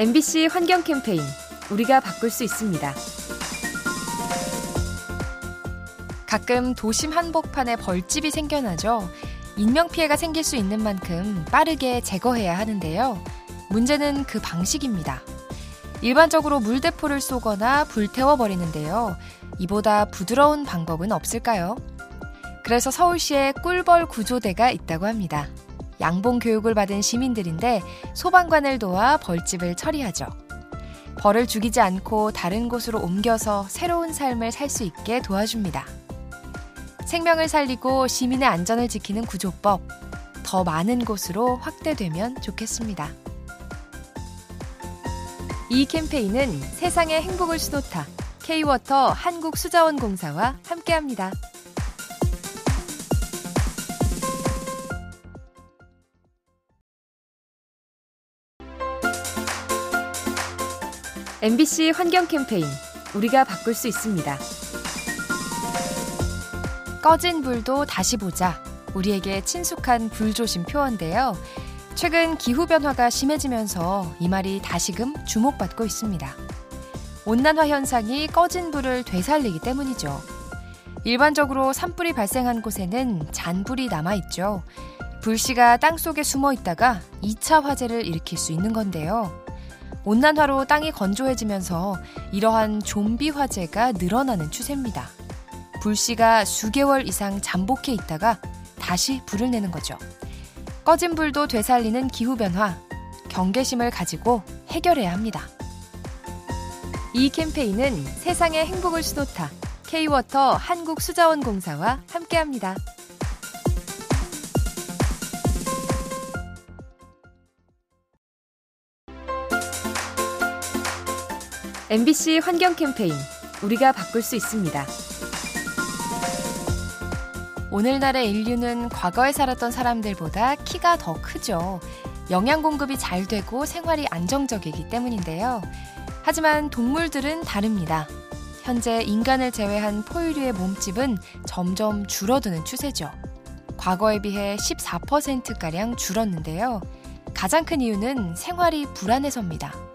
MBC 환경 캠페인 우리가 바꿀 수 있습니다. 가끔 도심 한복판에 벌집이 생겨나죠. 인명피해가 생길 수 있는 만큼 빠르게 제거해야 하는데요. 문제는 그 방식입니다. 일반적으로 물대포를 쏘거나 불태워버리는데요. 이보다 부드러운 방법은 없을까요? 그래서 서울시에 꿀벌 구조대가 있다고 합니다. 양봉 교육을 받은 시민들인데 소방관을 도와 벌집을 처리하죠. 벌을 죽이지 않고 다른 곳으로 옮겨서 새로운 삶을 살 수 있게 도와줍니다. 생명을 살리고 시민의 안전을 지키는 구조법, 더 많은 곳으로 확대되면 좋겠습니다. 이 캠페인은 세상의 행복을 수놓다 K-워터 한국수자원공사와 함께합니다. MBC 환경 캠페인 우리가 바꿀 수 있습니다. 꺼진 불도 다시 보자. 우리에게 친숙한 불조심 표어인데요. 최근 기후변화가 심해지면서 이 말이 다시금 주목받고 있습니다. 온난화 현상이 꺼진 불을 되살리기 때문이죠. 일반적으로 산불이 발생한 곳에는 잔불이 남아있죠. 불씨가 땅 속에 숨어 있다가 2차 화재를 일으킬 수 있는 건데요. 온난화로 땅이 건조해지면서 이러한 좀비 화재가 늘어나는 추세입니다. 불씨가 수개월 이상 잠복해 있다가 다시 불을 내는 거죠. 꺼진 불도 되살리는 기후변화, 경계심을 가지고 해결해야 합니다. 이 캠페인은 세상의 행복을 수놓다 K-워터 한국수자원공사와 함께합니다. MBC 환경 캠페인 우리가 바꿀 수 있습니다. 오늘날의 인류는 과거에 살았던 사람들보다 키가 더 크죠. 영양 공급이 잘 되고 생활이 안정적이기 때문인데요. 하지만 동물들은 다릅니다. 현재 인간을 제외한 포유류의 몸집은 점점 줄어드는 추세죠. 과거에 비해 14%가량 줄었는데요. 가장 큰 이유는 생활이 불안해서입니다.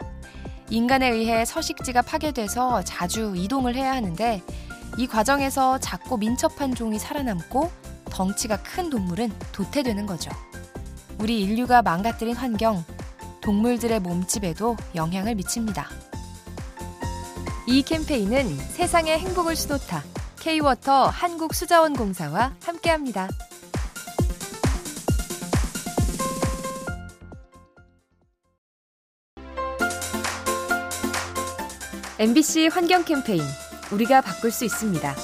인간에 의해 서식지가 파괴돼서 자주 이동을 해야 하는데 이 과정에서 작고 민첩한 종이 살아남고 덩치가 큰 동물은 도태되는 거죠. 우리 인류가 망가뜨린 환경, 동물들의 몸집에도 영향을 미칩니다. 이 캠페인은 세상의 행복을 수놓다 K-워터 한국수자원공사와 함께합니다. MBC 환경 캠페인 우리가 바꿀 수 있습니다.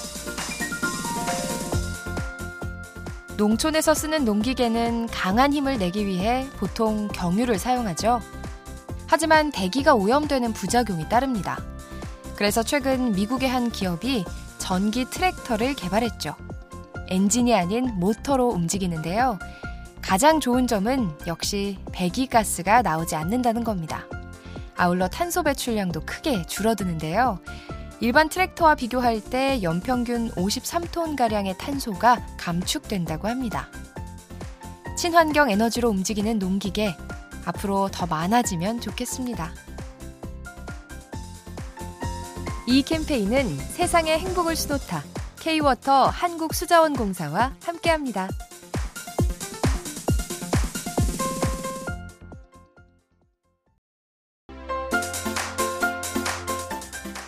농촌에서 쓰는 농기계는 강한 힘을 내기 위해 보통 경유를 사용하죠. 하지만 대기가 오염되는 부작용이 따릅니다. 그래서 최근 미국의 한 기업이 전기 트랙터를 개발했죠. 엔진이 아닌 모터로 움직이는데요. 가장 좋은 점은 역시 배기가스가 나오지 않는다는 겁니다. 아울러 탄소 배출량도 크게 줄어드는데요. 일반 트랙터와 비교할 때 연평균 53톤가량의 탄소가 감축된다고 합니다. 친환경 에너지로 움직이는 농기계, 앞으로 더 많아지면 좋겠습니다. 이 캠페인은 세상의 행복을 수놓다 K-워터 한국수자원공사와 함께합니다.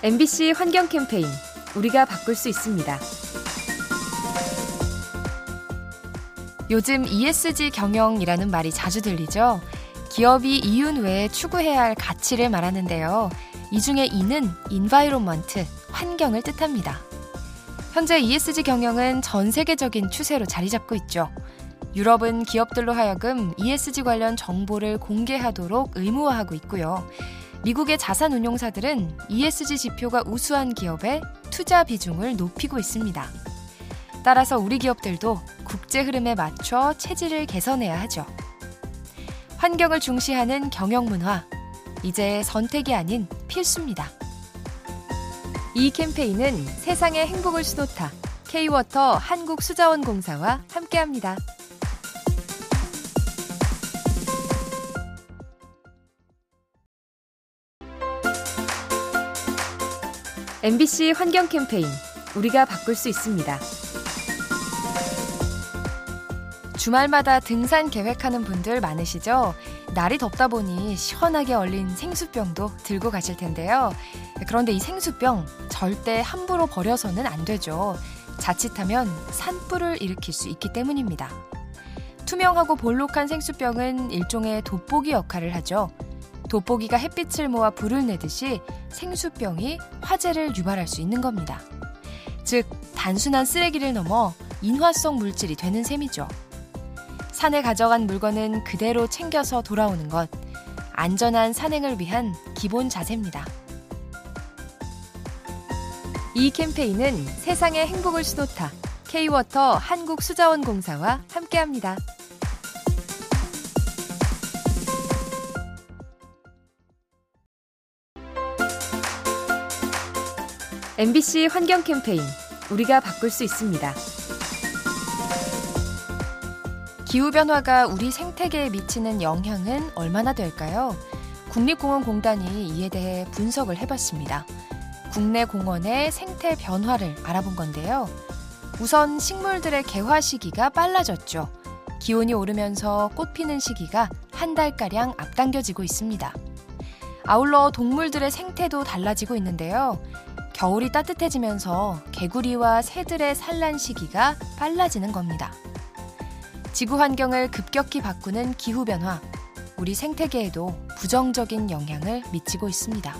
MBC 환경 캠페인 우리가 바꿀 수 있습니다. 요즘 ESG 경영이라는 말이 자주 들리죠. 기업이 이윤 외에 추구해야 할 가치를 말하는데요. 이 중에 E는 environment, 환경을 뜻합니다. 현재 ESG 경영은 전 세계적인 추세로 자리 잡고 있죠. 유럽은 기업들로 하여금 ESG 관련 정보를 공개하도록 의무화하고 있고요. 미국의 자산 운용사들은 ESG 지표가 우수한 기업의 투자 비중을 높이고 있습니다. 따라서 우리 기업들도 국제 흐름에 맞춰 체질을 개선해야 하죠. 환경을 중시하는 경영 문화, 이제 선택이 아닌 필수입니다. 이 캠페인은 세상의 행복을 수놓다 K-워터 한국수자원공사와 함께합니다. MBC 환경 캠페인 우리가 바꿀 수 있습니다. 주말마다 등산 계획하는 분들 많으시죠? 날이 덥다 보니 시원하게 얼린 생수병도 들고 가실 텐데요. 그런데 이 생수병 절대 함부로 버려서는 안 되죠. 자칫하면 산불을 일으킬 수 있기 때문입니다. 투명하고 볼록한 생수병은 일종의 돋보기 역할을 하죠. 돋보기가 햇빛을 모아 불을 내듯이 생수병이 화재를 유발할 수 있는 겁니다. 즉, 단순한 쓰레기를 넘어 인화성 물질이 되는 셈이죠. 산에 가져간 물건은 그대로 챙겨서 돌아오는 것. 안전한 산행을 위한 기본 자세입니다. 이 캠페인은 세상의 행복을 수놓다. K-워터 한국수자원공사와 함께합니다. MBC 환경 캠페인 우리가 바꿀 수 있습니다. 기후변화가 우리 생태계에 미치는 영향은 얼마나 될까요? 국립공원공단이 이에 대해 분석을 해봤습니다. 국내 공원의 생태 변화를 알아본 건데요. 우선 식물들의 개화 시기가 빨라졌죠. 기온이 오르면서 꽃 피는 시기가 한 달가량 앞당겨지고 있습니다. 아울러 동물들의 생태도 달라지고 있는데요. 겨울이 따뜻해지면서 개구리와 새들의 산란 시기가 빨라지는 겁니다. 지구 환경을 급격히 바꾸는 기후변화, 우리 생태계에도 부정적인 영향을 미치고 있습니다.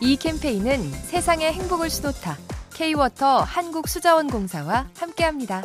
이 캠페인은 세상의 행복을 수놓다 K-워터 한국수자원공사와 함께합니다.